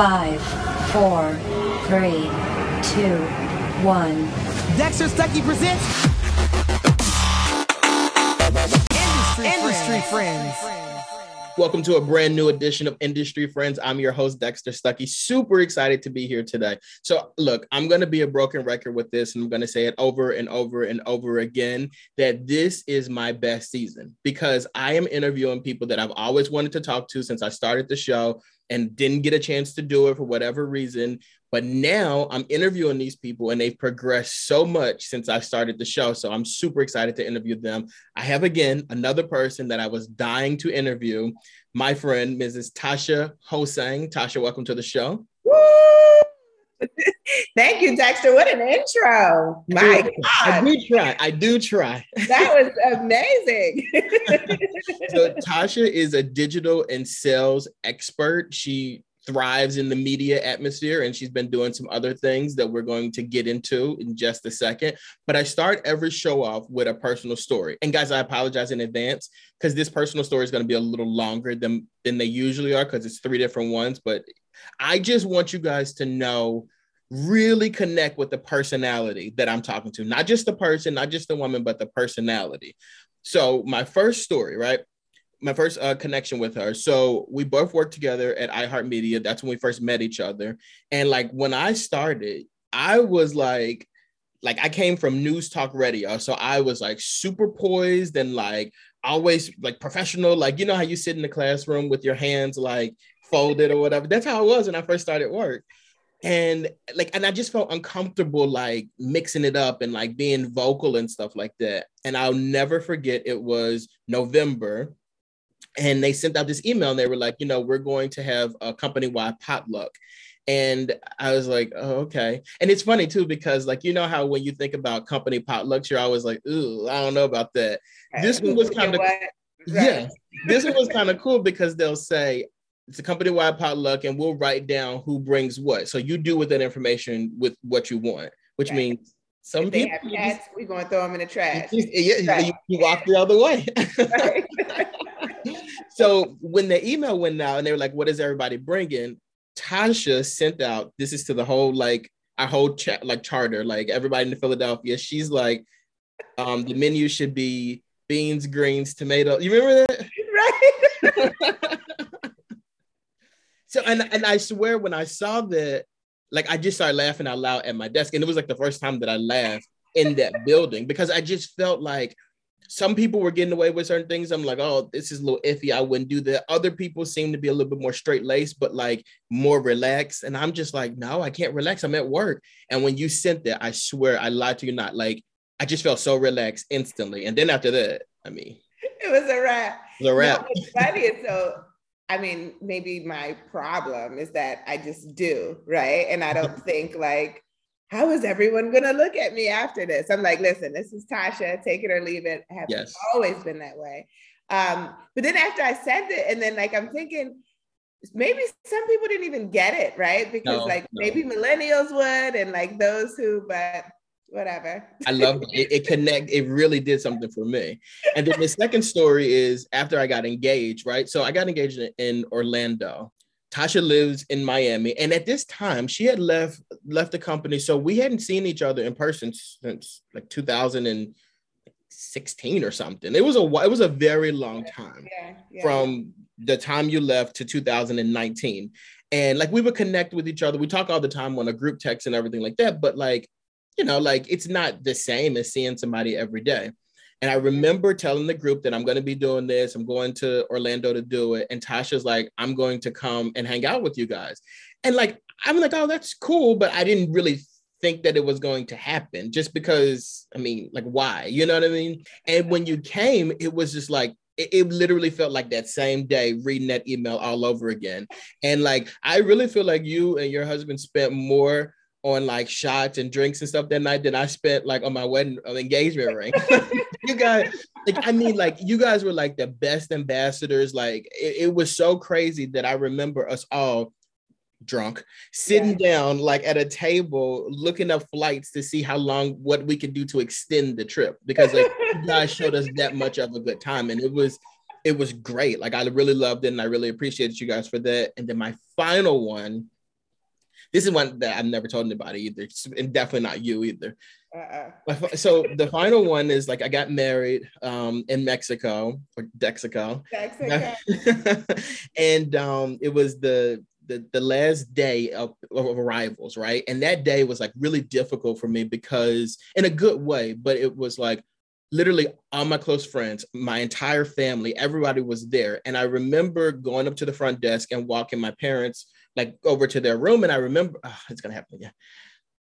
Five, four, three, two, one. Dexter Stuckey presents Industry, Industry Friends. Welcome to a brand new edition of Industry Friends. I'm your host, Dexter Stuckey. Super excited to be here today. So, look, I'm going to be a broken record with this, and I'm going to say it over and over and over again that this is my best season because I am interviewing people that I've always wanted to talk to since I started the show and didn't get a chance to do it for whatever reason. But now I'm interviewing these people and they've progressed so much since I started the show. So I'm super excited to interview them. I have again another person that I was dying to interview, my friend, Mrs. Tasha Hosang. Tasha, welcome to the show. Woo! Thank you, Dexter. What an intro. My God. I do try. I do try. That was amazing. so Tasha is a digital and sales expert. She thrives in the media atmosphere and she's been doing some other things that we're going to get into in just a second but i start every show off with a personal story and guys i apologize in advance because this personal story is going to be a little longer than than they usually are because it's three different ones but i just want you guys to know really connect with the personality that i'm talking to not just the person not just the woman but the personality so my first story right my first uh, connection with her. So we both worked together at iHeartMedia. That's when we first met each other. And like when I started, I was like, like I came from news talk radio. So I was like super poised and like always like professional. Like, you know how you sit in the classroom with your hands like folded or whatever. That's how I was when I first started work. And like, and I just felt uncomfortable like mixing it up and like being vocal and stuff like that. And I'll never forget it was November and they sent out this email and they were like, you know, we're going to have a company wide potluck. And I was like, oh, okay. And it's funny too, because like, you know how when you think about company potlucks, you're always like, ooh, I don't know about that. This one was kind of, yeah, this one was kind of cool because they'll say, it's a company wide potluck and we'll write down who brings what. So you do with that information with what you want, which right. means some if people have cats, we're gonna throw them in the trash. Yeah, you, you, walk the other way. so when the email went out and they were like, "What is everybody bringing?" Tasha sent out. This is to the whole like our whole chat like charter, like everybody in Philadelphia. She's like, um, the menu should be beans, greens, tomato. You remember that? Right. So and and I swear when I saw that, like I just started laughing out loud at my desk, and it was like the first time that I laughed in that building because I just felt like some people were getting away with certain things. I'm like, oh, this is a little iffy. I wouldn't do that. Other people seem to be a little bit more straight laced, but like more relaxed. And I'm just like, no, I can't relax. I'm at work. And when you sent that, I swear I lied to you not. Like, I just felt so relaxed instantly. And then after that, I mean, it was a wrap. It was a wrap. No, funny. So, I mean, maybe my problem is that I just do, right? And I don't think like, how is everyone going to look at me after this? I'm like, listen, this is Tasha, take it or leave it. I have yes. always been that way. Um, but then after I sent it, and then like I'm thinking, maybe some people didn't even get it, right? Because no, like no. maybe millennials would, and like those who, but whatever. I love it. It connect. It really did something for me. And then the second story is after I got engaged, right? So I got engaged in Orlando, Tasha lives in Miami, and at this time, she had left left the company, so we hadn't seen each other in person since like 2016 or something. It was a it was a very long time yeah, yeah. from the time you left to 2019, and like we would connect with each other. We talk all the time on a group text and everything like that, but like you know, like it's not the same as seeing somebody every day. And I remember telling the group that I'm going to be doing this. I'm going to Orlando to do it. And Tasha's like, I'm going to come and hang out with you guys. And like, I'm like, oh, that's cool. But I didn't really think that it was going to happen just because, I mean, like, why? You know what I mean? And when you came, it was just like, it, it literally felt like that same day reading that email all over again. And like, I really feel like you and your husband spent more on like shots and drinks and stuff that night than I spent like on my wedding on engagement ring. you guys, like, I mean, like you guys were like the best ambassadors. Like it, it was so crazy that I remember us all drunk sitting yeah. down like at a table looking up flights to see how long what we could do to extend the trip because like you guys showed us that much of a good time and it was it was great like i really loved it and i really appreciated you guys for that and then my final one this is one that I've never told anybody either, and definitely not you either. Uh-uh. So the final one is like I got married um, in Mexico or Dexico, Mexico. and um, it was the the, the last day of, of arrivals, right? And that day was like really difficult for me because, in a good way, but it was like literally all my close friends, my entire family, everybody was there. And I remember going up to the front desk and walking my parents like over to their room. And I remember, oh, it's gonna happen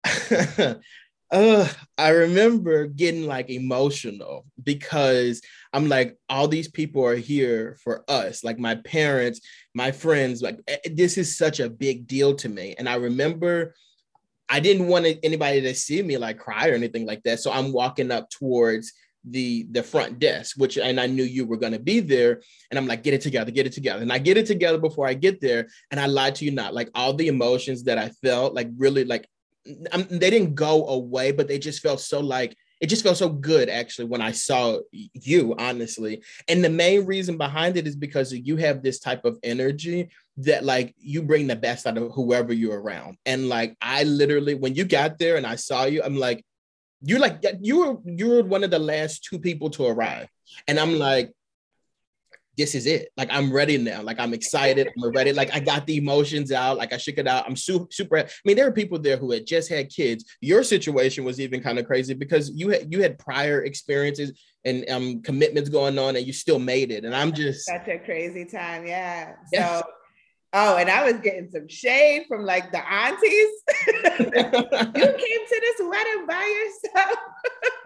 again. uh, I remember getting like emotional because I'm like, all these people are here for us, like my parents, my friends. Like, eh, this is such a big deal to me. And I remember I didn't want anybody to see me like cry or anything like that. So I'm walking up towards the the front desk which and i knew you were going to be there and i'm like get it together get it together and i get it together before i get there and i lied to you not like all the emotions that i felt like really like I'm, they didn't go away, but they just felt so like it just felt so good actually when I saw you, honestly. And the main reason behind it is because you have this type of energy that like you bring the best out of whoever you're around. And like I literally, when you got there and I saw you, I'm like, you're like you were you were one of the last two people to arrive. And I'm like, this is it. Like I'm ready now. Like I'm excited. I'm ready. Like I got the emotions out. Like I shook it out. I'm super, super. I mean, there are people there who had just had kids. Your situation was even kind of crazy because you had you had prior experiences and um commitments going on, and you still made it. And I'm just such a crazy time. Yeah. So. Oh, and I was getting some shade from like the aunties. you came to this wedding by yourself.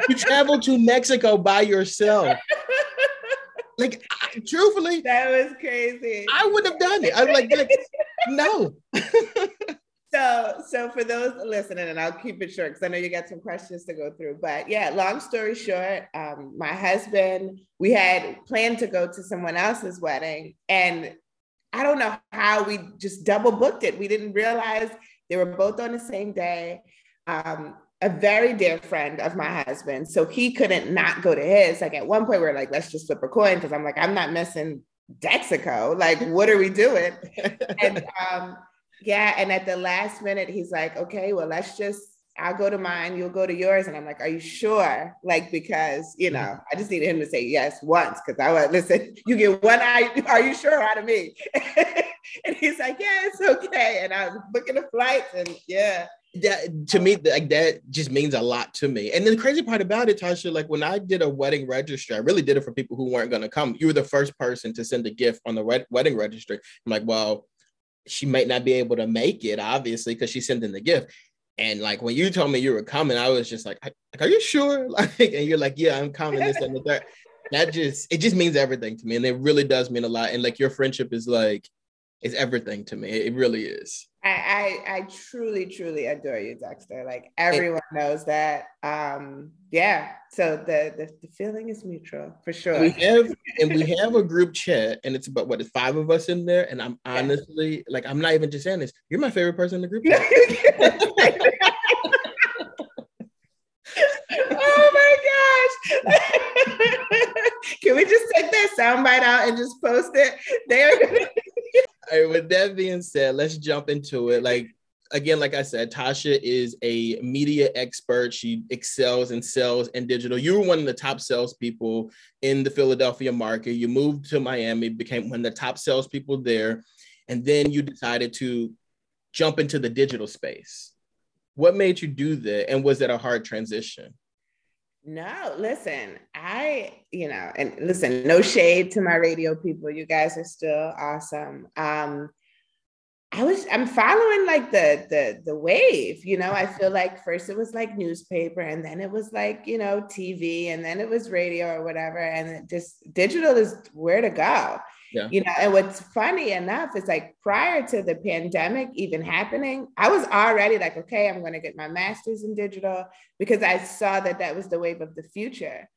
you traveled to Mexico by yourself. Like, I, truthfully, that was crazy. I would have done it. I'm like, like no. so, so for those listening, and I'll keep it short because I know you got some questions to go through. But yeah, long story short, um, my husband, we had planned to go to someone else's wedding, and I don't know how we just double booked it. We didn't realize they were both on the same day. Um, a very dear friend of my husband. So he couldn't not go to his. Like at one point, we are like, let's just flip a coin because I'm like, I'm not missing Dexico. Like, what are we doing? and um, yeah, and at the last minute, he's like, okay, well, let's just, I'll go to mine, you'll go to yours. And I'm like, are you sure? Like, because, you know, I just needed him to say yes once because I was, listen, you get one eye, are you sure out of me? and he's like, yeah, it's okay. And I'm booking a flight and yeah that to me like that just means a lot to me and the crazy part about it tasha like when i did a wedding registry i really did it for people who weren't going to come you were the first person to send a gift on the wed- wedding registry i'm like well she might not be able to make it obviously because she's sending the gift and like when you told me you were coming i was just like, like are you sure? Like and you're like yeah i'm coming this and the third. That just it just means everything to me and it really does mean a lot and like your friendship is like is everything to me. It really is I, I, I truly, truly adore you, Dexter. Like everyone knows that. Um, yeah. So the, the the feeling is mutual for sure. We have and we have a group chat, and it's about what is five of us in there. And I'm honestly like, I'm not even just saying this. You're my favorite person in the group chat. oh my gosh. Can we just take that soundbite out and just post it? They are all right, with that being said, let's jump into it. Like again, like I said, Tasha is a media expert. She excels in sales and digital. You were one of the top salespeople in the Philadelphia market. You moved to Miami, became one of the top salespeople there, and then you decided to jump into the digital space. What made you do that, and was that a hard transition? No, listen, I, you know, and listen, no shade to my radio people. You guys are still awesome. Um, I was I'm following like the the the wave, you know. I feel like first it was like newspaper and then it was like, you know, TV and then it was radio or whatever and just digital is where to go. Yeah. You know, and what's funny enough is like prior to the pandemic even happening, I was already like, okay, I'm going to get my master's in digital because I saw that that was the wave of the future.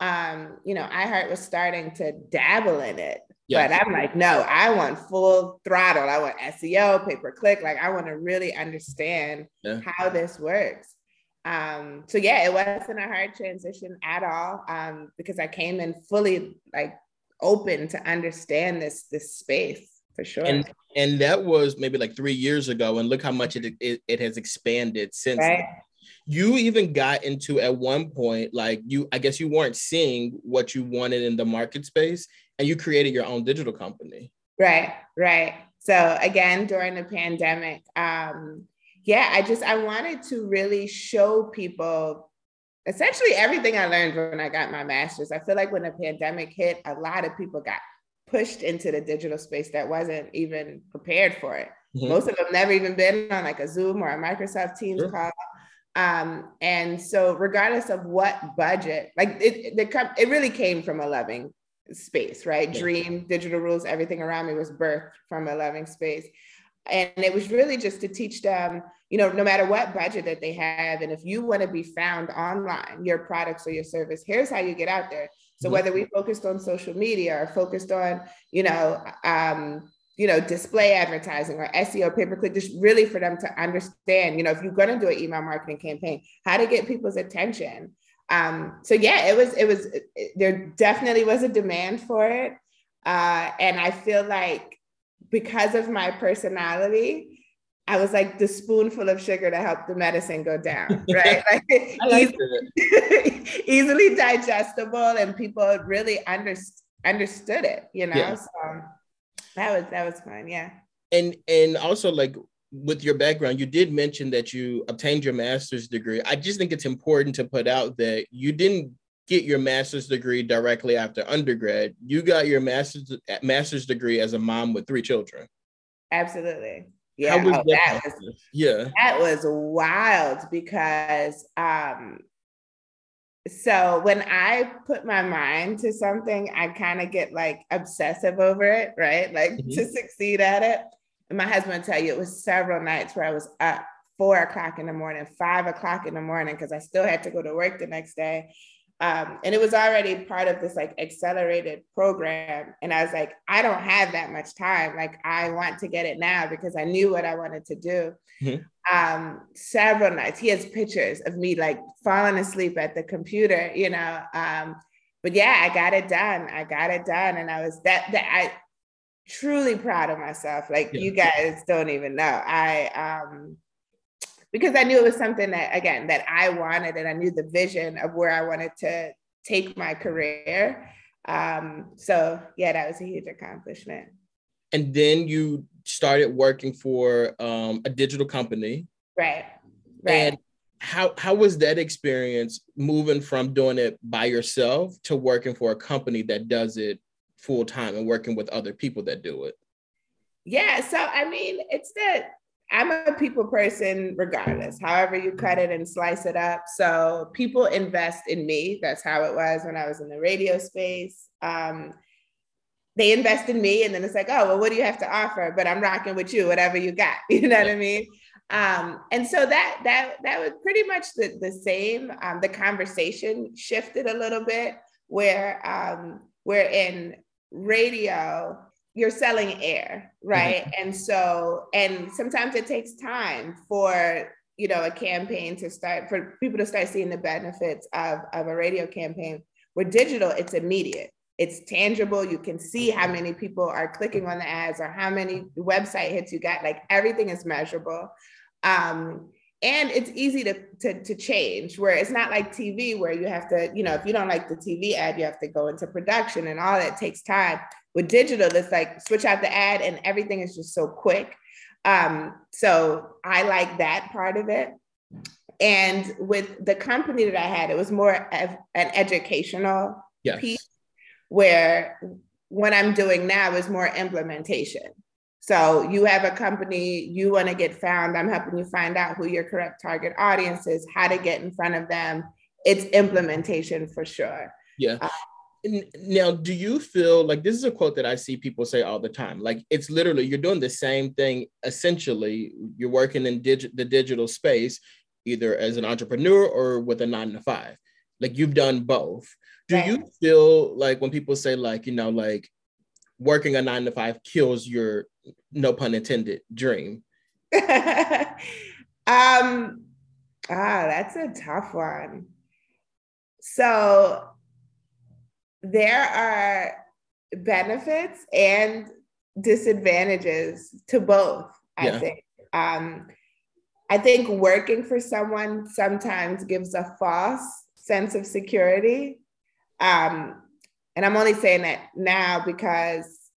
Um, you know, iHeart was starting to dabble in it, yeah. but I'm like, no, I want full throttle. I want SEO, pay per click. Like, I want to really understand yeah. how this works. Um, so yeah, it wasn't a hard transition at all um, because I came in fully like open to understand this this space for sure. And and that was maybe like three years ago, and look how much it it, it has expanded since. right. You even got into at one point, like you, I guess you weren't seeing what you wanted in the market space, and you created your own digital company. Right, right. So again, during the pandemic, um, yeah, I just I wanted to really show people essentially everything I learned when I got my master's. I feel like when the pandemic hit, a lot of people got pushed into the digital space that wasn't even prepared for it. Mhm. Most of them never even been on like a Zoom or a Microsoft Teams Sure. call. Um, and so regardless of what budget, like it, the, it really came from a loving space, right? Yeah. Dream, digital rules, everything around me was birthed from a loving space. And it was really just to teach them, you know, no matter what budget that they have, and if you want to be found online, your products or your service, here's how you get out there. So whether we focused on social media or focused on, you know, um, you know, display advertising or SEO, pay per click, just really for them to understand, you know, if you're going to do an email marketing campaign, how to get people's attention. Um, so yeah, it was, it was, it- there definitely was a demand for it. Uh, and I feel like because of my personality, I was like the spoonful of sugar to help the medicine go down, right? Like I like easy- that. easily digestible, and people really under, understood it, you know. Yeah. So that was that was fun, yeah. and and also like with your background you did mention that you obtained your master's degree i just think it's important to put out that you didn't get your master's degree directly after undergrad you got your master's master's degree as a mom with three children Absolutely. Yeah. oh, that that was yeah that was wild because um so when I put my mind to something, I kind of get like obsessive over it, right? Like Mhm. to succeed at it. And my husband tell you it was several nights where I was up four o'clock in the morning, five o'clock in the morning, because I still had to go to work the next day. Um, and it was already part of this like accelerated program. And I was like, I don't have that much time. Like, I want to get it now because I knew what I wanted to do. Mhm. Um, several nights. He has pictures of me like falling asleep at the computer, you know. Um, but yeah, I got it done. I got it done. And I was that that I truly proud of myself. Like Yeah. you guys don't even know. I um because I knew it was something that again that I wanted and I knew the vision of where I wanted to take my career. Um, so yeah, that was a huge accomplishment. and then you started working for um, a digital company Right. Right. and how how was that experience moving from doing it by yourself to working for a company that does it full time and working with other people that do it Yeah, so I mean, it's that I'm a people person regardless, however you cut it and slice it up. So people invest in me. That's how it was when I was in the radio space. Um, they invest in me, and then it's like, oh, well, what do you have to offer? But I'm rocking with you, whatever you got. You know what I mean? Um, and so that that that was pretty much the, the same. Um, the conversation shifted a little bit where um, where in radio you're selling air, right? And so, and sometimes it takes time for you know a campaign to start for people to start seeing the benefits of, of a radio campaign. With digital, it's immediate. It's tangible. You can see how many people are clicking on the ads or how many website hits you got. Like everything is measurable. Um, and it's easy to, to, to change where it's not like TV where you have to, you know, if you don't like the TV ad, you have to go into production and all that takes time. With digital, it's like switch out the ad and everything is just so quick. Um, so I like that part of it. And with the company that I had, it was more of an educational yes piece where what I'm doing now is more implementation. So you have a company, you want to get found, I'm helping you find out who your correct target audience is, how to get in front of them. It's implementation for sure. Yeah. Uh, Now, do you feel like this is a quote that I see people say all the time? Like it's literally you're doing the same thing. Essentially, you're working in the digital space, either as an entrepreneur or with a nine to five. Like you've done both. Do Right. you feel like when people say like you know like working a nine to five kills your no pun intended dream? um, ah, that's a tough one. So there are benefits and disadvantages to both, I Yeah. think. Um, I think working for someone sometimes gives a false sense of security. Um, and I'm only saying that now because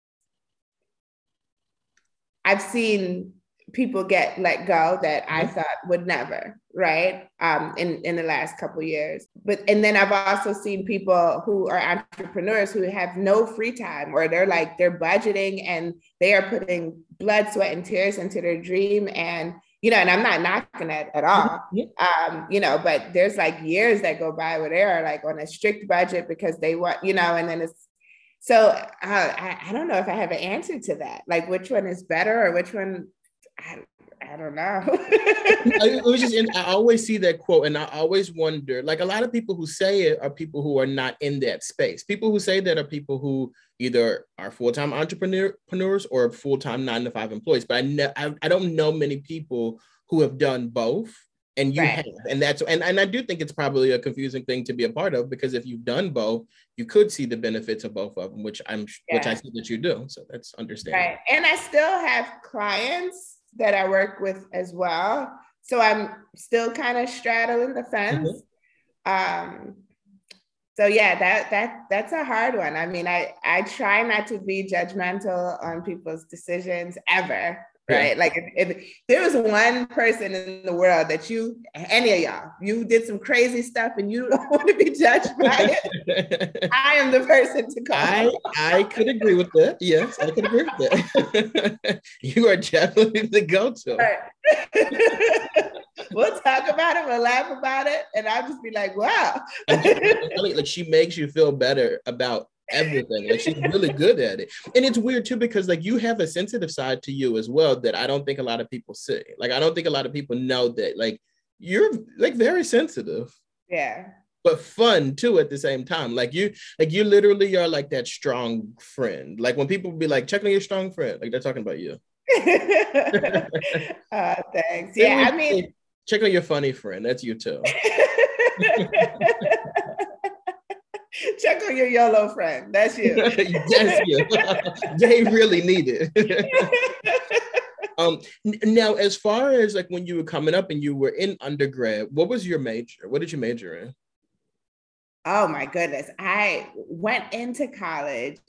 I've seen people get let go that I thought would never, right? Um, in in the last couple years. But and then I've also seen people who are entrepreneurs who have no free time, or they're like they're budgeting and they are putting blood, sweat, and tears into their dream. And you know, and I'm not knocking that at all. Um, you know, but there's like years that go by where they are like on a strict budget because they want, you know, and then it's so uh, I, I don't know if I have an answer to that. Like which one is better or which one I, I don't know. I, it was just in, I always see that quote and I always wonder like a lot of people who say it are people who are not in that space. People who say that are people who either are full-time entrepreneurs or full-time nine to five employees. But I, ne- I I don't know many people who have done both. And you Right. have, and that's and, and I do think it's probably a confusing thing to be a part of because if you've done both, you could see the benefits of both of them, which I'm which I see that you do. So that's understandable. right. And I still have clients that I work with as well. So I'm still kind of straddling the fence. Um, so yeah, that that that's a hard one. I mean, I I try not to be judgmental on people's decisions ever. Yeah. Right. Like if, if there was one person in the world that you, any of y'all, you did some crazy stuff and you don't want to be judged by it, I am the person to call. I I could agree with that. Yes, I could agree with that. you are definitely the go-to. Right. we'll talk about it, we'll laugh about it, and I'll just be like, wow. I'm telling you, like she makes you feel better about everything. Like she's really good at it. And it's weird too because like you have a sensitive side to you as well that I don't think a lot of people see. Like I don't think a lot of people know that like you're like very sensitive. yeah. But fun too at the same time. Like you, like you literally are like that strong friend. Like when people be like, check on your strong friend, like they're talking about you. uh, thanks. Yeah, I mean, check on your funny friend. That's you too. check on your YOLO friend. That's you. yes, yeah. they really need it. um, now, as far as like when you were coming up and you were in undergrad, what was your major? What did you major in? Oh my goodness. I went into college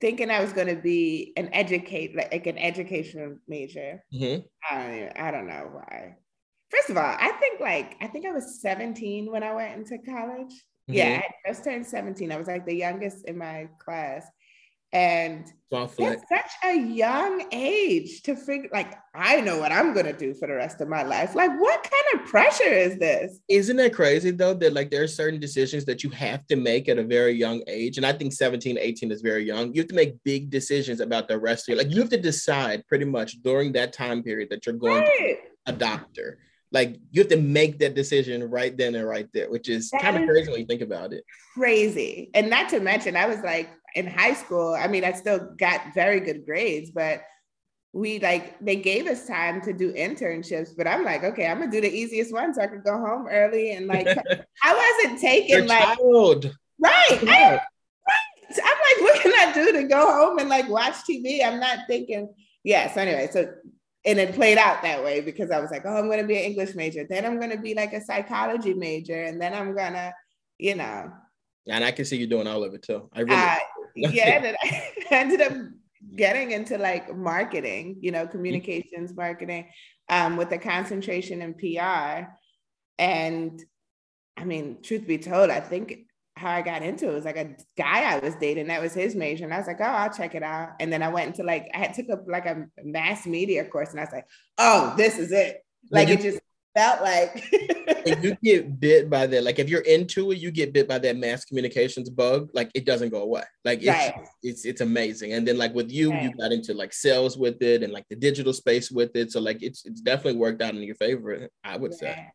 thinking I was going to be an educate like an educational major. Mhm. I don't even, I don't know why. First of all, I think like I think I was 17 when I went into college. Yeah, Mhm. I just turned 17. I was like the youngest in my class. And that's such a young age to figure like I know what I'm gonna do for the rest of my life. Like, what kind of pressure is this? Isn't that crazy though? That like there are certain decisions that you have to make at a very young age. And I think 17, 18 is very young. You have to make big decisions about the rest of your like you have to decide pretty much during that time period that you're going to Right. a doctor. Like you have to make that decision right then and right there, which is kind of crazy when you think about it. Crazy. And not to mention, I was like in high school. I mean, I still got very good grades, but we like they gave us time to do internships. But I'm like, okay, I'm gonna do the easiest one so I could go home early and like I wasn't Your taking like child. right. I, I'm like, what can I do to go home and like watch TV? I'm not thinking, yeah. So anyway, so and it played out that way because I was like, oh, I'm gonna be an English major, then I'm gonna be like a psychology major, and then I'm gonna, you know, And I can see you doing all of it too. I really uh, yeah. I ended up getting into like marketing, you know, communications marketing, um, with a concentration in PR, and I mean, truth be told, I think how I got into it was like a guy I was dating that was his major, and I was like, oh, I'll check it out. And then I went into like I had took up like a mass media course, and I was like, oh, this is it. Like it just felt like you get bit by that, like if you're into it, you get bit by that mass communications bug, like it doesn't go away. Like it's Right. it's it's amazing. And then like with you, you got into like sales with it and like the digital space with it. So like it's it's definitely worked out in your favor, I would say.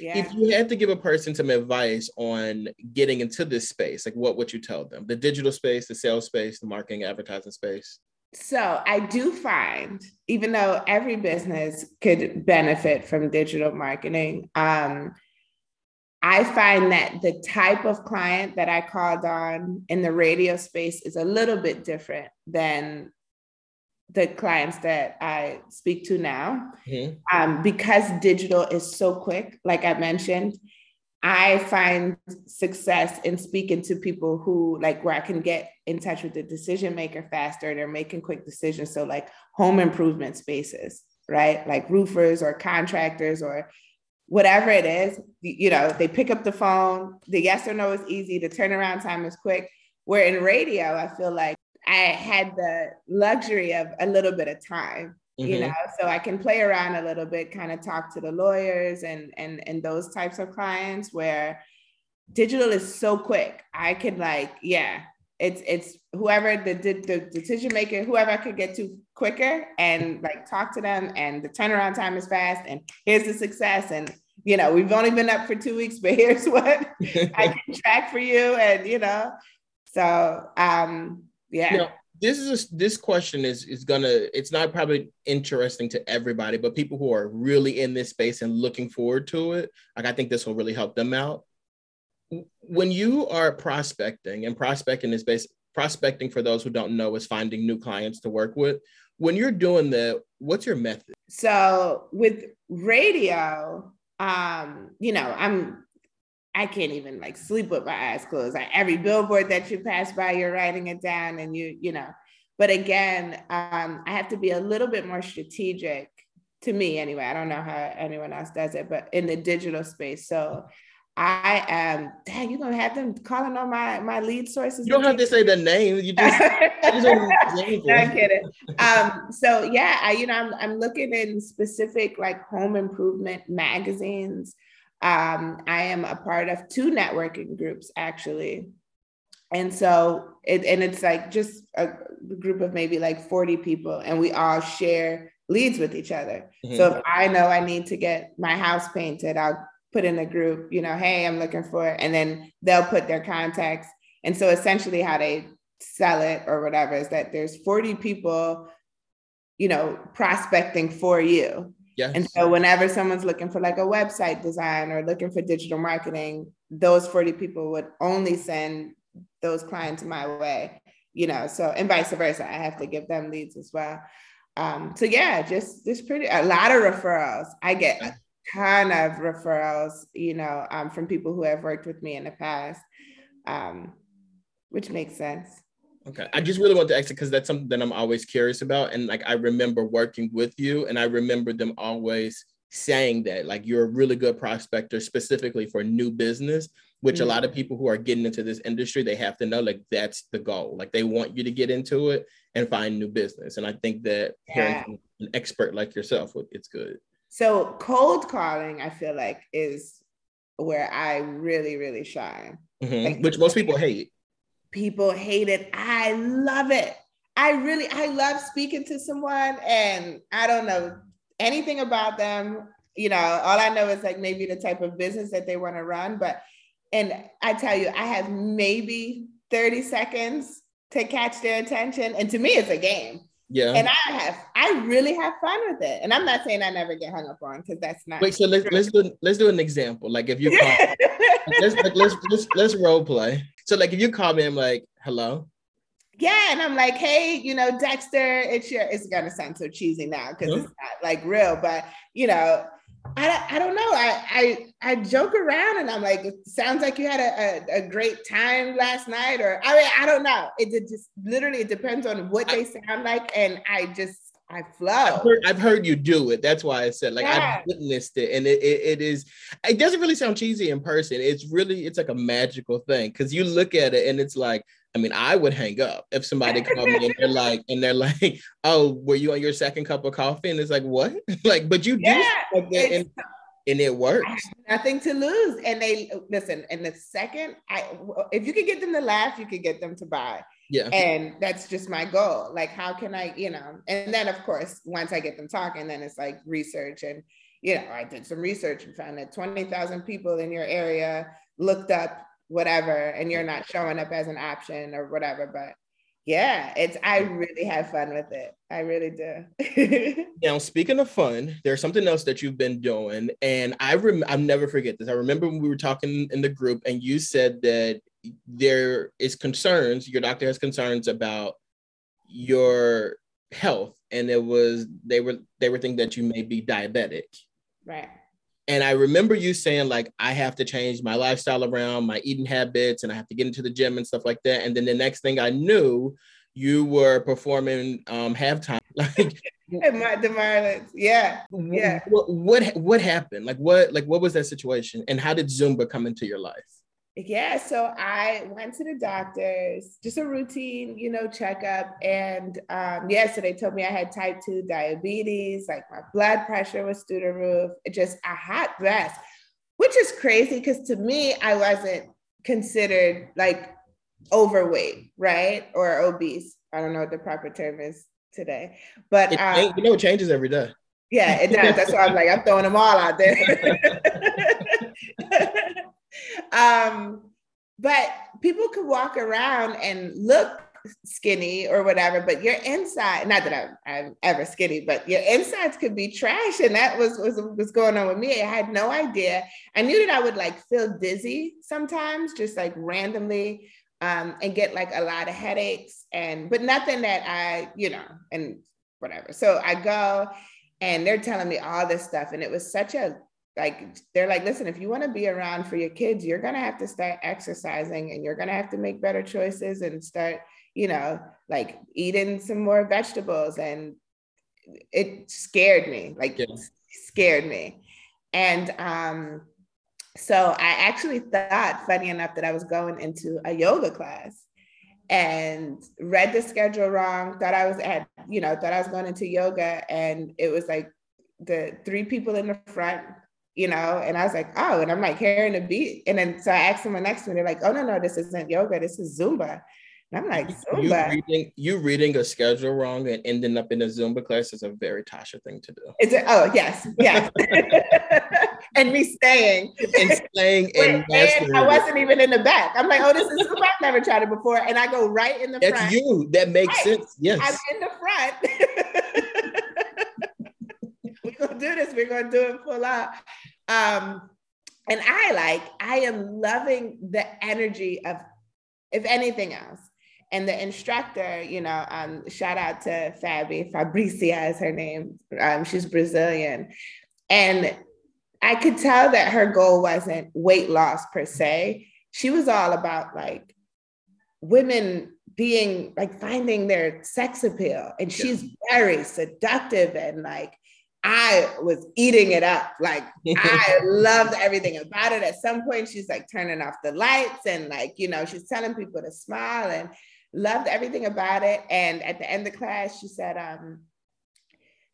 Yeah. If you had to give a person some advice on getting into this space, like what would you tell them? The digital space, the sales space, the marketing, advertising space. So I do find, even though every business could benefit from digital marketing, um, I find that the type of client that I called on in the radio space is a little bit different than the clients that I speak to now, Mhm. um, because digital is so quick, like I mentioned, I find success in speaking to people who like where I can get in touch with the decision maker faster. They're making quick decisions. So like home improvement spaces, right? Like roofers or contractors or whatever it is, you you know, they pick up the phone. The yes or no is easy. The turnaround time is quick. Where in radio, I feel like I had the luxury of a little bit of time you Mhm. know so i can play around a little bit kind of talk to the lawyers and and and those types of clients where digital is so quick i could like yeah it's it's whoever the, the, the decision maker whoever i could get to quicker and like talk to them and the turnaround time is fast and here's the success and you know we've only been up for two weeks but here's what i can track for you and you know so um yeah Now, this is a, this question is is gonna it's not probably interesting to everybody, but people who are really in this space and looking forward to it, like I think this will really help them out. When you are prospecting, and prospecting is based prospecting for those who don't know is finding new clients to work with. When you're doing that, what's your method? so with radio um you know i'm i can't even like sleep with my eyes closed like every billboard that you pass by you're writing it down and you you know but again um i have to be a little bit more strategic to me anyway i don't know how anyone else does it but in the digital space so i am dang you're gonna have them calling on my my lead sources You don't have to say the name. You just, just no. I'm kidding. Um, so yeah, I, you know, I'm, I'm looking in specific like home improvement magazines. Um, I am a part of two networking groups actually. And so it, and it's like just a group of maybe like 40 people and we all share leads with each other. Mhm. So if I know I need to get my house painted, I'll put in a group, you know, hey, I'm looking for, it. and then they'll put their contacts. And so essentially how they sell it or whatever is that there's 40 people, you know, prospecting for you. Yes. And so whenever someone's looking for like a website design or looking for digital marketing, those 40 people would only send those clients my way, you know, so and vice versa. I have to give them leads as well. Um, so yeah, just just pretty a lot of referrals. I get a ton of referrals, you know, um, from people who have worked with me in the past, um, which makes sense. Okay. I just really want to ask it because that's something that I'm always curious about. And like I remember working with you, and I remember them always saying that like you're a really good prospector specifically for new business, which a Mhm. lot of people who are getting into this industry, they have to know like that's the goal. Like they want you to get into it and find new business. And I think that hearing Yeah. from an expert like yourself, it's good. So cold calling, I feel like, is where I really, really shine. Mhm. Like- Which most people hate. People hate it. I love it. I really, I love speaking to someone and I don't know anything about them. You know, all I know is like maybe the type of business that they want to run. But, and I tell you, I have maybe 30 seconds to catch their attention. And to me, it's a game. Yeah. And I have, I really have fun with it. And I'm not saying I never get hung up on because that's not. Wait, so let's let's do let's do an example. Like if you call let's like, let's let's let's role play. So like if you call me, I'm like, hello. yeah, and I'm like, hey, you know, Dexter, it's your. It's gonna sound so cheesy now because Yeah. it's not like real, but you know, I don't- I don't know. I I I joke around and I'm like, it sounds like you had a, a, a great time last night, or I mean, I don't know. It, it just literally it depends on what they sound like, and I just I I've flow. heard, I've heard you do it. That's why I said like Yeah. I've witnessed it, and it, it it is. It doesn't really sound cheesy in person. It's really it's like a magical thing because you look at it and it's like. I mean, I would hang up if somebody called me and they're like, and they're like, "Oh, were you on your second cup of coffee?" And it's like, "What?" like, but you do Yeah, stuff like that, and, and it works. nothing to lose. And they listen. And the second, I if you could get them to laugh, you could get them to buy. Yeah. and that's just my goal like how can i you know and then of course once i get them talking then it's like research and you know i did some research and found that 20000 people in your area looked up whatever and you're not showing up as an option or whatever but yeah it's i really have fun with it i really do Now, speaking of fun, there's something else that you've been doing, and I rem- I'll never forget this. I remember when we were talking in the group, and you said that there is concerns. Your doctor has concerns about your health and it was they were they were thinking that you may be diabetic. Right. And I remember you saying like I have to change my lifestyle around my eating habits and I have to get into the gym and stuff like that. And then the next thing I knew, you were performing um halftime. Like my, the Marlins. Yeah. Yeah. What, what what happened? Like what like what was that situation? And how did Zumba come into your life? Yeah, so I went to the doctors, just a routine, you know, checkup. And um, yeah, so they told me I had type 2 diabetes, like my blood pressure was through the roof, just a hot mess, which is crazy because to me, I wasn't considered like overweight, right? Or obese. I don't know what the proper term is today, but It, um, you know, it changes every day. yeah, it does. That's why I'm like, I'm throwing them all out there. um, but people could walk around and look skinny or whatever, but your inside, not that I'm, I'm ever skinny, but your insides could be trash. And that was, was was going on with me. I had no idea. I knew that I would like feel dizzy sometimes, just like randomly, um, and get like a lot of headaches and but nothing that I, you know, and whatever. So I go and they're telling me all this stuff. And it was such a like they're like, listen, if you want to be around for your kids, you're gonna have to start exercising and you're gonna have to make better choices and start, you know, like eating some more vegetables. And it scared me, like Yeah. scared me. And um, so I actually thought, funny enough, that I was going into a yoga class and read the schedule wrong, thought I was at, you know, thought I was going into yoga. And it was like the three people in the front, you know, and I was like, oh, and I'm like hearing a beat. And then so I asked someone next to me, they're like, oh, no, no, this isn't yoga, this is Zumba. And I'm like, You Zumba. reading you reading a schedule wrong and ending up in a Zumba class is a very Tasha thing to do. Is it? Oh, yes, yes. and me staying. And staying and and I wasn't even in the back. I'm like, oh, this is Zumba. I've never tried it before. And I go right in the That's front. you. That makes Right. sense. Yes. I'm in the front. we're gonna do this. We're gonna do it full out. Um, and I like, I am loving the energy of, if anything else. And the instructor, you know, um, shout out to Fabi, Fabricia is her name. Um, she's Brazilian. And I could tell that her goal wasn't weight loss per se. She was all about like women being like finding their sex appeal. And she's very seductive and like I was eating it up. Like I loved everything about it. At some point, she's like turning off the lights and like, you know, she's telling people to smile and loved everything about it. And at the end of class, she said, um,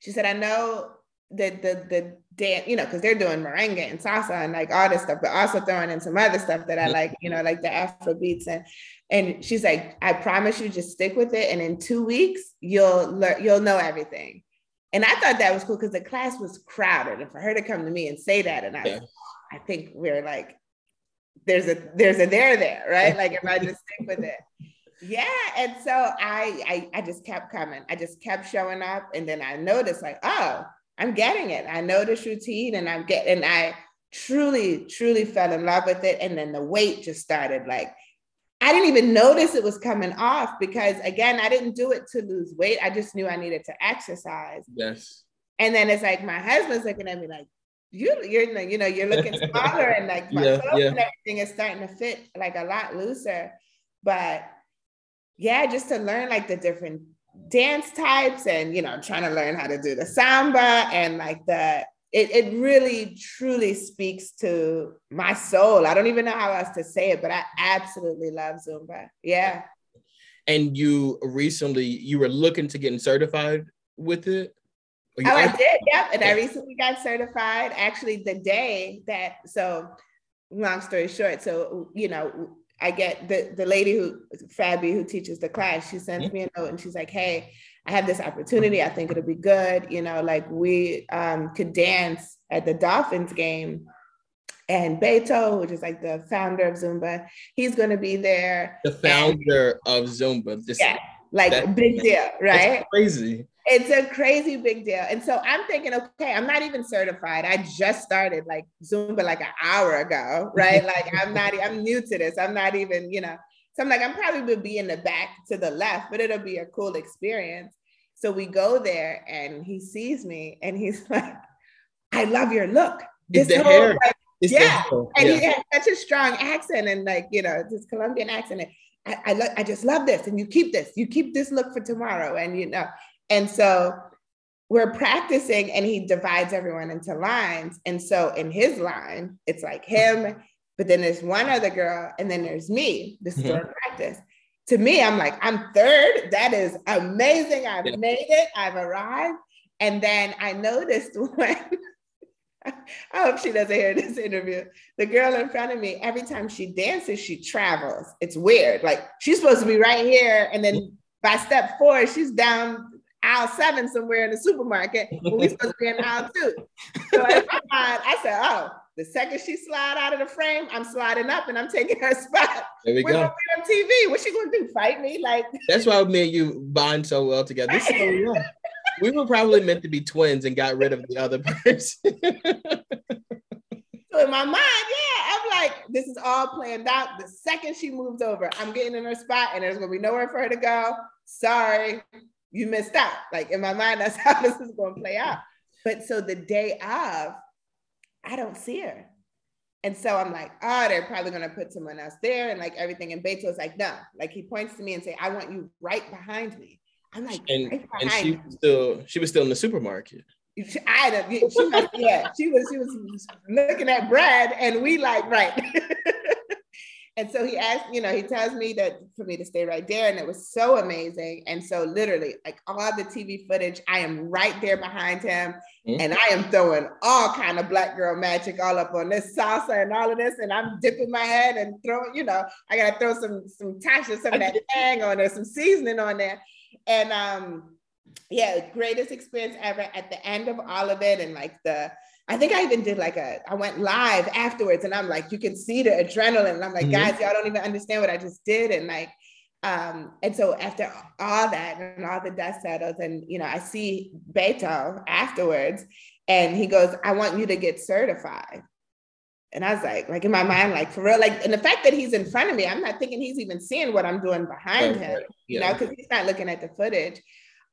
she said, I know that the the dance, you know, because they're doing merengue and salsa and like all this stuff, but also throwing in some other stuff that I like, you know, like the Afro beats and and she's like, I promise you, just stick with it, and in two weeks you'll learn, you'll know everything. And I thought that was cool because the class was crowded, and for her to come to me and say that, and I, Yeah. I think we're like, there's a there's a there there, right? Like if I just stick with it. Yeah, and so I, I I just kept coming. I just kept showing up, and then I noticed like, oh, I'm getting it. I know this routine, and I'm getting. And I truly, truly fell in love with it, and then the weight just started like. I didn't even notice it was coming off because again, I didn't do it to lose weight. I just knew I needed to exercise. yes. And then it's like my husband's looking at me like, you, you're, you know, you're looking smaller, and like my Yeah, clothes yeah. and everything is starting to fit like a lot looser. But yeah, just to learn like the different dance types, and you know, trying to learn how to do the samba and like the. It, it really truly speaks to my soul. I don't even know how else to say it, but I absolutely love Zumba. Yeah. And you recently you were looking to getting certified with it. Oh, I did. Yep. And I recently got certified. Actually, the day that, so long story short, so, you know, I get the, the lady who, Fabi, who teaches the class, she sends mm-hmm. me a note and she's like, hey, I have this opportunity. I think it'll be good. You know, like we um, could dance at the Dolphins game. And Beto, which is like the founder of Zumba, he's going to be there. the founder of Zumba. This Yeah, like That- big deal, right? crazy. It's a crazy big deal. And so I'm thinking, okay, I'm not even certified. I just started like Zumba like an hour ago, right? like I'm not, I'm new to this. I'm not even, you know, so I'm like, I'm probably will be in the back to the left, but it'll be a cool experience. So we go there and he sees me and he's like, I love your look. It's the whole, hair. like, It's the yeah. hair. and Yeah. he had such a strong accent and like, you know, this Colombian accent. And I, I, lo- I just love this. And you keep this, you keep this look for tomorrow. And, you know, and so we're practicing and he divides everyone into lines. And so in his line, it's like him, but then there's one other girl and then there's me. This is during practice. To me, I'm like, I'm third. That is amazing. I've Yeah. made it. I've arrived. And then I noticed when I hope she doesn't hear this interview. The girl in front of me, every time she dances, she travels. It's weird. Like she's supposed to be right here. And then by step four, she's down aisle seven somewhere in the supermarket. We're supposed to be in aisle two. So in my mind, I said, oh, the second she slide out of the frame, I'm sliding up and I'm taking her spot. There we We're go. on TV. What's she gonna do? Fight me? Like That's why me and you bond so well together. This is how we are. We were probably meant to be twins and got rid of the other person. So in my mind, yeah, I'm like, this is all planned out. The second she moves over, I'm getting in her spot and there's gonna be nowhere for her to go. Sorry, you missed out. Like in my mind, that's how this is gonna play out. But so the day of, I don't see her. And so I'm like, oh, they're probably gonna put someone else there and like everything. And Beto's like, no, like he points to me and say, I want you right behind me. I'm like, and right and she you. was still she was still in the supermarket. She- I had a, she was, yeah, she was, she was looking at Brad and we like, right. and so he asked, you know, he tells me that for me to stay right there. And it was so amazing. And so literally like all the TV footage, I am right there behind him Mhm. and I am throwing all kind of black girl magic all up on this salsa and all of this. And I'm dipping my head and throwing, you know, I got to throw some, some Tasha, some of that tang on there, some seasoning on there. And, um, yeah, greatest experience ever at the end of all of it. And like the, I think I even did like a, I went live afterwards and I'm like, you can see the adrenaline. And I'm like, Mhm. guys, y'all don't even understand what I just did. And like, um, and so after all that and all the dust settles, and you know, I see Beto afterwards, and he goes, I want you to get certified. And I was like, like in my mind, like for real, like, and the fact that he's in front of me, I'm not thinking he's even seeing what I'm doing behind Right, him right. you know, because he's not looking at the footage.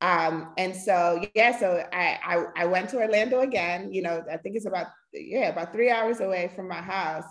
Um, and so yeah, so I, I I went to Orlando again. You know, I think it's about yeah about three hours away from my house,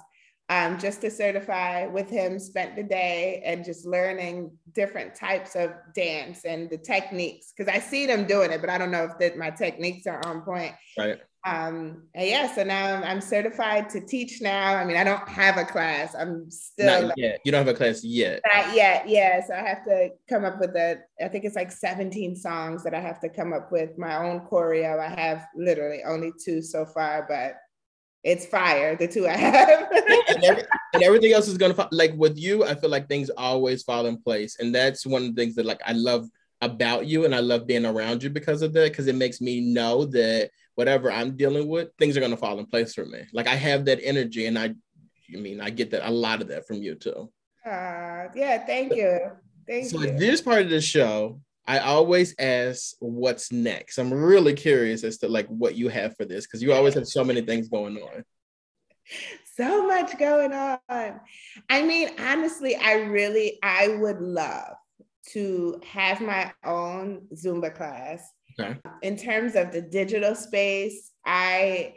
um, just to certify with him. Spent the day and just learning different types of dance and the techniques because I see them doing it, but I don't know if that my techniques are on point. Right. Um, and yeah, so now I'm, I'm certified to teach now. I mean, I don't have a class. I'm still Not yet. You don't have a class yet. not yet, yeah. So I have to come up with a, I think it's like 17 songs that I have to come up with my own choreo. I have literally only two so far, but it's fire, the two I have. and, every, and everything else is gonna fall like with you i feel like things always fall in place and that's one of the things that like i love about you and i love being around you because of that because it makes me know that whatever i'm dealing with things are gonna fall in place for me like i have that energy and i i mean i get that a lot of that from you too Uh, yeah, thank you. Thank so you. this part of the show i always ask what's next i'm really curious as to like what you have for this because you always have so many things going on so much going on. I mean, honestly, I really, I would love to have my own Zumba class. Okay. In terms of the digital space, I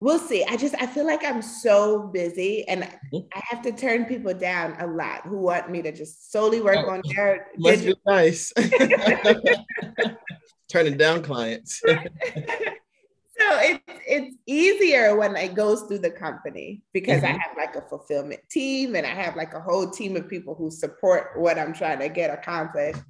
we'll see. I just I feel like I'm so busy and Mhm. I have to turn people down a lot who want me to just solely work Oh, on their must digital. be nice turning down clients so it's it's easier when it goes through the company because I Mhm. have like a fulfillment team and I have like a whole team of people who support what I'm trying to get accomplished.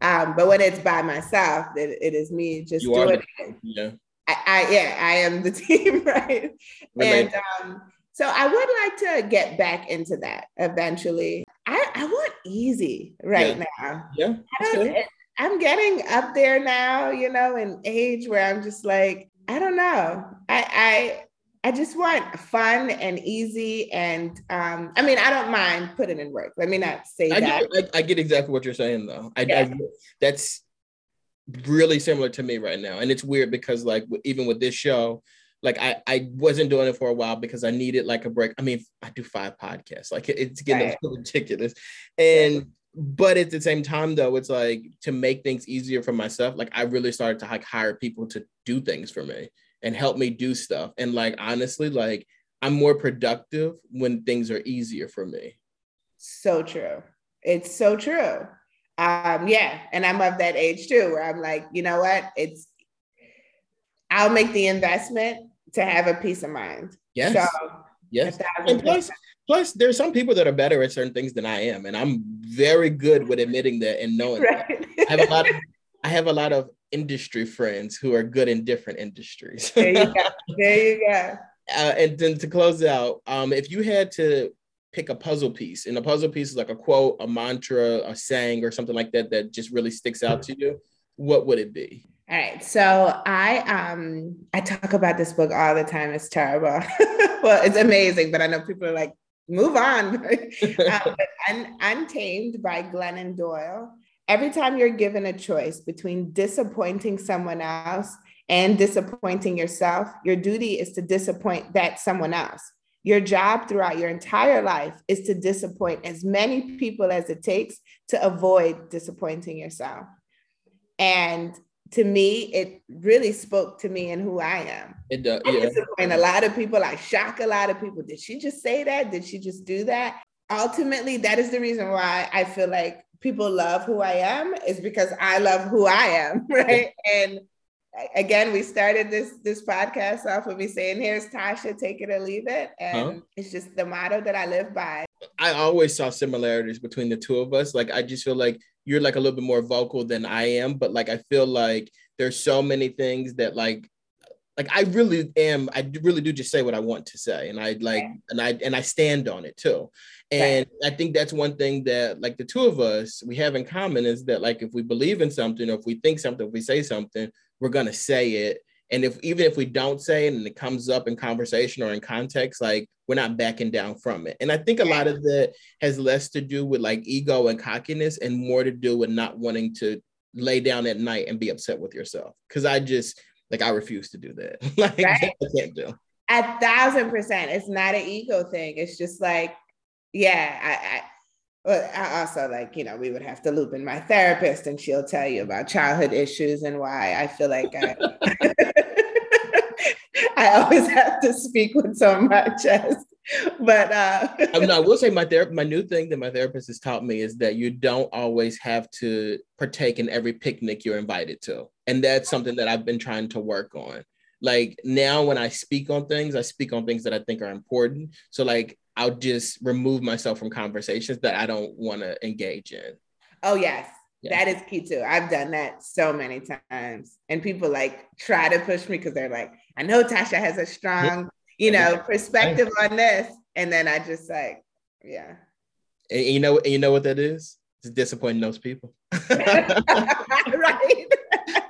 Um, but when it's by myself, it, it is me just You doing the- it. yeah I, I yeah, I am the team, right? Relate. And um, so I would like to get back into that eventually. I, I want easy right now. yeah I good. it- I'm getting up there now, you know, in age where I'm just like, I don't know. I I I just want fun and easy, and um, I mean, I don't mind putting in work. Let me not say I that. get, I, I get exactly what you're saying though. I, Yeah. I that's really similar to me right now, and it's weird because like even with this show, like I I wasn't doing it for a while because I needed like a break. I mean, I do five podcasts, like it- it's getting Right. ridiculous, and but at the same time though it's like to make things easier for myself like i really started to like hire people to do things for me and help me do stuff. And like honestly like i'm more productive when things are easier for me. So true. It's so true. Um yeah and i'm of that age too where i'm like you know what? It's i'll make the investment to have a peace of mind. Yes. So, yes. and plus Plus, there's some people that are better at certain things than I am, and I'm very good with admitting that and knowing right. that. I have a lot of I have a lot of industry friends who are good in different industries. there you go. There you go. Uh, and then to close out, um, if you had to pick a puzzle piece, and a puzzle piece is like a quote, a mantra, a saying, or something like that that just really sticks out to you, what would it be? All right. So I um I talk about this book all the time. It's terrible. well, it's amazing, but I know people are like, move on. um, Un- Untamed by Glennon Doyle. Every time you're given a choice between disappointing someone else and disappointing yourself, your duty is to disappoint that someone else. Your job throughout your entire life is to disappoint as many people as it takes to avoid disappointing yourself. And to me, it really spoke to me and who I am. It does. I disappoint a lot of people. I shock a lot of people. Did she just say that? Did she just do that? Ultimately, that is the reason why I feel like people love who I am is because I love who I am, right? and again, we started this this podcast off with me saying, "Here's Tasha, take it or leave it," and huh? it's just the motto that I live by. I always saw similarities between the two of us. Like I just feel like you're like a little bit more vocal than I am, but like I feel like there's so many things that like like I really am I really do just say what I want to say and I like and I and I stand on it too. And right. I think that's one thing that like the two of us we have in common is that like if we believe in something or if we think something, if we say something, we're gonna say it. And if even if we don't say it and it comes up in conversation or in context, like we're not backing down from it. And I think a lot of that has less to do with like ego and cockiness and more to do with not wanting to lay down at night and be upset with yourself. Cause I just like I refuse to do that. like right? I can't do. A thousand percent. It's not an ego thing. It's just like, yeah, I, I well, I also like, you know, we would have to loop in my therapist and she'll tell you about childhood issues and why I feel like I I always have to speak with so much chest. But uh I, mean, I will say my therapist, my new thing that my therapist has taught me is that you don't always have to partake in every picnic you're invited to. And that's something that I've been trying to work on. Like now when I speak on things, I speak on things that I think are important. So like I'll just remove myself from conversations that I don't want to engage in. Oh yes. Yeah. That is key too. I've done that so many times. And people like try to push me because they're like, I know Tasha has a strong, you know, perspective on this. And then I just like, yeah. And you know, and you know what that is? It's disappointing those people. right.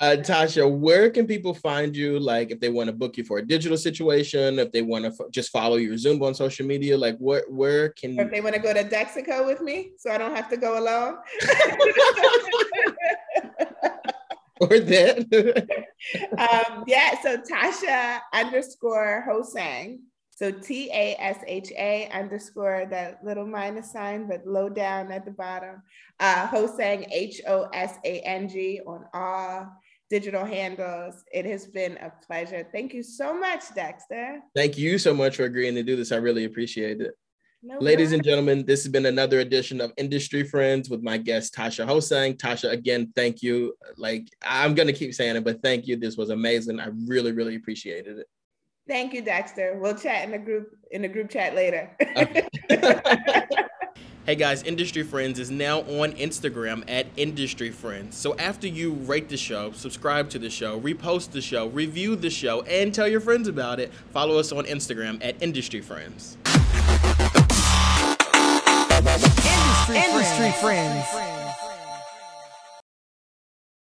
uh, Tasha, where can people find you? Like, if they want to book you for a digital situation, if they want to f- just follow your Zoom on social media, like, where where can? Or if they want to go to Dexico with me, so I don't have to go alone. or that. um, yeah. So Tasha underscore Hosang. So T A S H A underscore that little minus sign, but low down at the bottom. Uh, Hosang H O S A N G on all digital handles. It has been a pleasure. Thank you so much, Dexter. Thank you so much for agreeing to do this. I really appreciate it. No Ladies and gentlemen, this has been another edition of Industry Friends with my guest Tasha Hosang. Tasha, again, thank you. Like I'm gonna keep saying it, but thank you. This was amazing. I really, really appreciated it. Thank you, Dexter. We'll chat in the group in the group chat later. Hey guys, Industry Friends is now on Instagram at Industry Friends. So after you rate the show, subscribe to the show, repost the show, review the show, and tell your friends about it, follow us on Instagram at Industry Friends. Industry, Industry friends. friends.